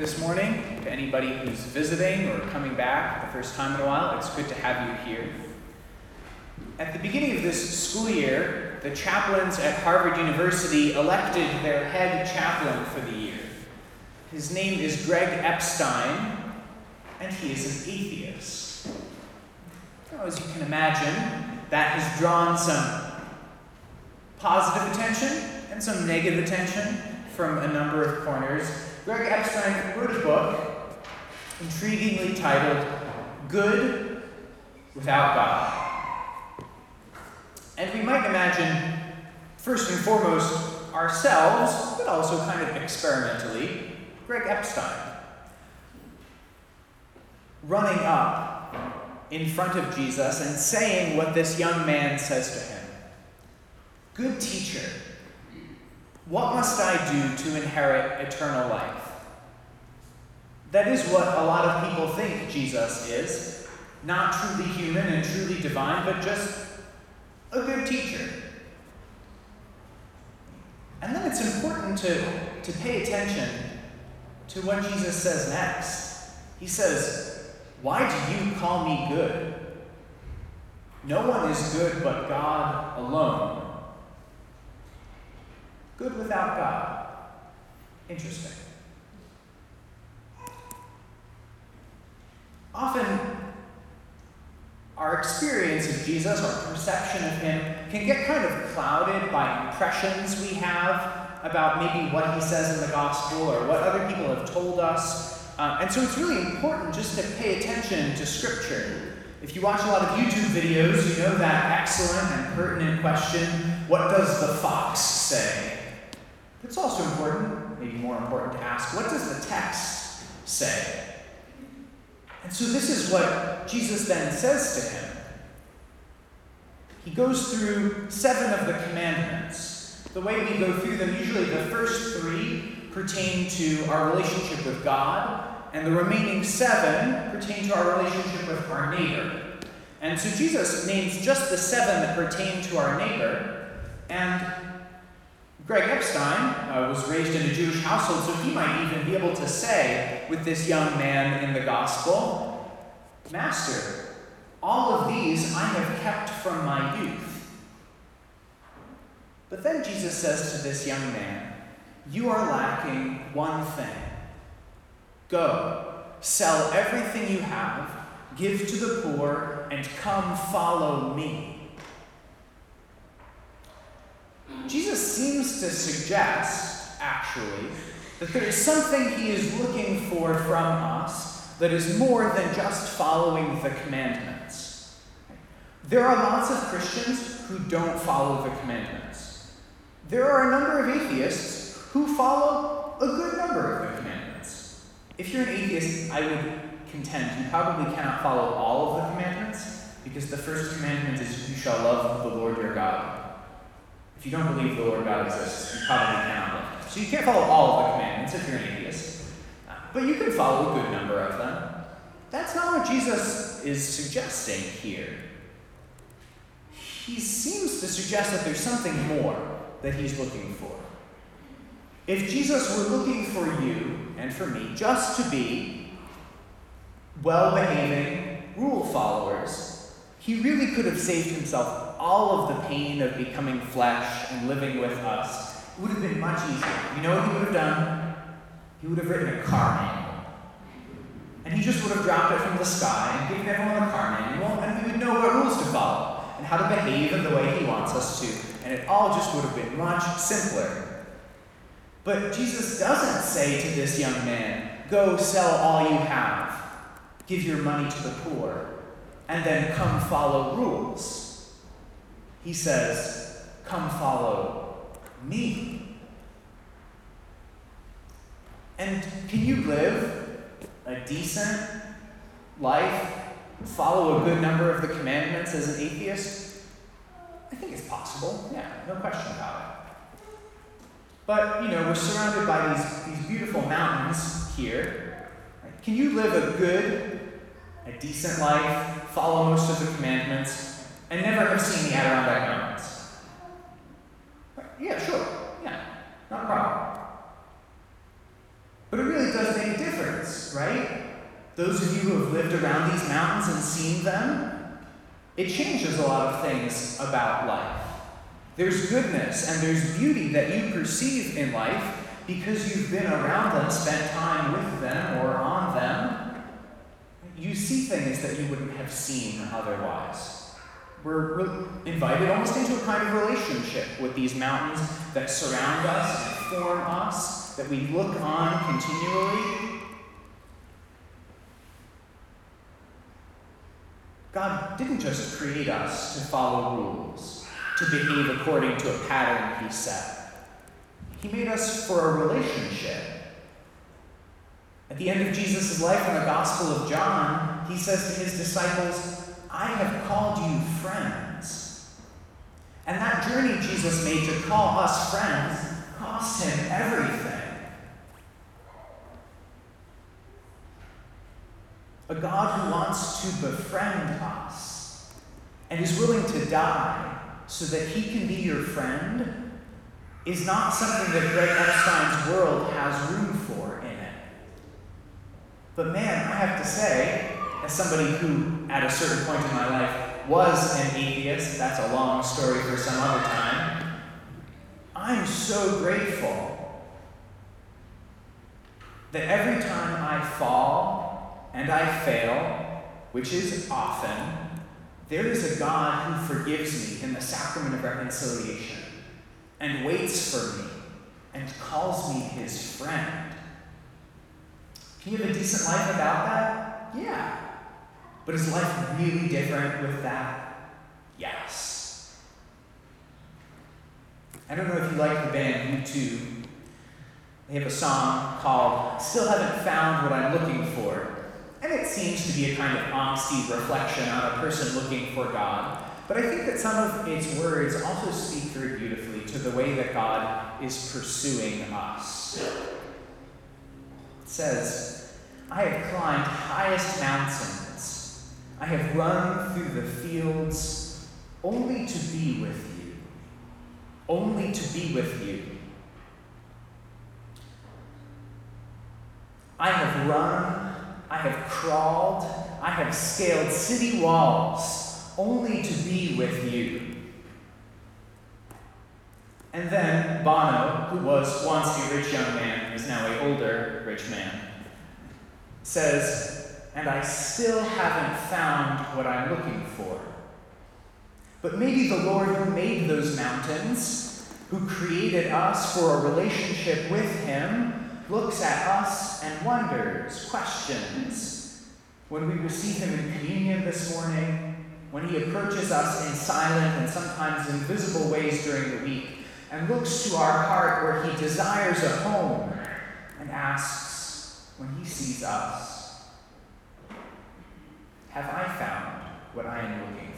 this morning. To anybody who's visiting or coming back for the first time in a while, it's good to have you here. At the beginning of this school year, the chaplains at Harvard University elected their head chaplain for the year. His name is Greg Epstein, and he is an atheist. Now, as you can imagine, that has drawn some positive attention and some negative attention from a number of corners. Greg Epstein wrote a book intriguingly titled Good Without God. And we might imagine, first and foremost, ourselves, but also kind of experimentally, Greg Epstein running up in front of Jesus and saying what this young man says to him Good teacher, what must I do to inherit eternal life? That is what a lot of people think Jesus is not truly human and truly divine, but just a good teacher. And then it's important to, to pay attention to what Jesus says next. He says, Why do you call me good? No one is good but God alone. Good without God. Interesting. Often, our experience of Jesus, our perception of him, can get kind of clouded by impressions we have about maybe what he says in the gospel or what other people have told us. Uh, and so it's really important just to pay attention to Scripture. If you watch a lot of YouTube videos, you know that excellent and pertinent question what does the fox say? It's also important, maybe more important, to ask what does the text say? And so this is what Jesus then says to him. He goes through seven of the commandments. The way we go through them, usually the first three pertain to our relationship with God, and the remaining seven pertain to our relationship with our neighbor. And so Jesus names just the seven that pertain to our neighbor, and Greg Epstein uh, was raised in a Jewish household, so he might even be able to say with this young man in the gospel, Master, all of these I have kept from my youth. But then Jesus says to this young man, You are lacking one thing. Go, sell everything you have, give to the poor, and come follow me. Jesus seems to suggest, actually, that there is something he is looking for from us that is more than just following the commandments. There are lots of Christians who don't follow the commandments. There are a number of atheists who follow a good number of the commandments. If you're an atheist, I would contend you probably cannot follow all of the commandments because the first commandment is you shall love the Lord your God. If you don't believe the Lord God exists, you probably cannot love Him. So you can't follow all of the commandments if you're an atheist, uh, but you can follow a good number of them. That's not what Jesus is suggesting here. He seems to suggest that there's something more that he's looking for. If Jesus were looking for you and for me just to be well behaving rule followers, he really could have saved himself all of the pain of becoming flesh and living with us, it would have been much easier. You know what he would have done? He would have written a car manual. And he just would have dropped it from the sky and given everyone a car manual, and we would know what rules to follow and how to behave in the way he wants us to. And it all just would have been much simpler. But Jesus doesn't say to this young man, Go sell all you have, give your money to the poor, and then come follow rules. He says, Come follow me. And can you live a decent life, follow a good number of the commandments as an atheist? I think it's possible. Yeah, no question about it. But, you know, we're surrounded by these, these beautiful mountains here. Can you live a good, a decent life, follow most of the commandments, and never have seen the Adirondack Mountains. Yeah, sure. Yeah, not a problem. But it really does make a difference right? those of you who have lived around these mountains and seen them, it changes a lot of things about life. There's goodness and there's beauty that you perceive in life because you've been around them, spent time with them or on them. You see things that you wouldn't have seen otherwise. We're invited almost into a kind of relationship with these mountains that surround us and form us, that we look on continually. God didn't just create us to follow rules, to behave according to a pattern He set. He made us for a relationship. At the end of Jesus' life in the Gospel of John, he says to his disciples, I have called you friends. And that journey Jesus made to call us friends cost him everything. A God who wants to befriend us and is willing to die so that he can be your friend is not something that Greg Epstein's world has room for. But man, I have to say, as somebody who, at a certain point in my life, was an atheist, that's a long story for some other time, I'm so grateful that every time I fall and I fail, which is often, there is a God who forgives me in the sacrament of reconciliation and waits for me and calls me his friend. Can you have a decent life without that? Yeah. But is life really different with that? Yes. I don't know if you like the band U2. They have a song called Still Haven't Found What I'm Looking For. And it seems to be a kind of angsty reflection on a person looking for God. But I think that some of its words also speak very beautifully to the way that God is pursuing us. Says, I have climbed highest mountains. I have run through the fields only to be with you. Only to be with you. I have run, I have crawled, I have scaled city walls only to be with you. And then Bono, who was once a rich young man, is now a older rich man, says, And I still haven't found what I'm looking for. But maybe the Lord who made those mountains, who created us for a relationship with Him, looks at us and wonders, questions. When we receive Him in communion this morning, when he approaches us in silent and sometimes invisible ways during the week and looks to our heart where he desires a home and asks when he sees us, Have I found what I am looking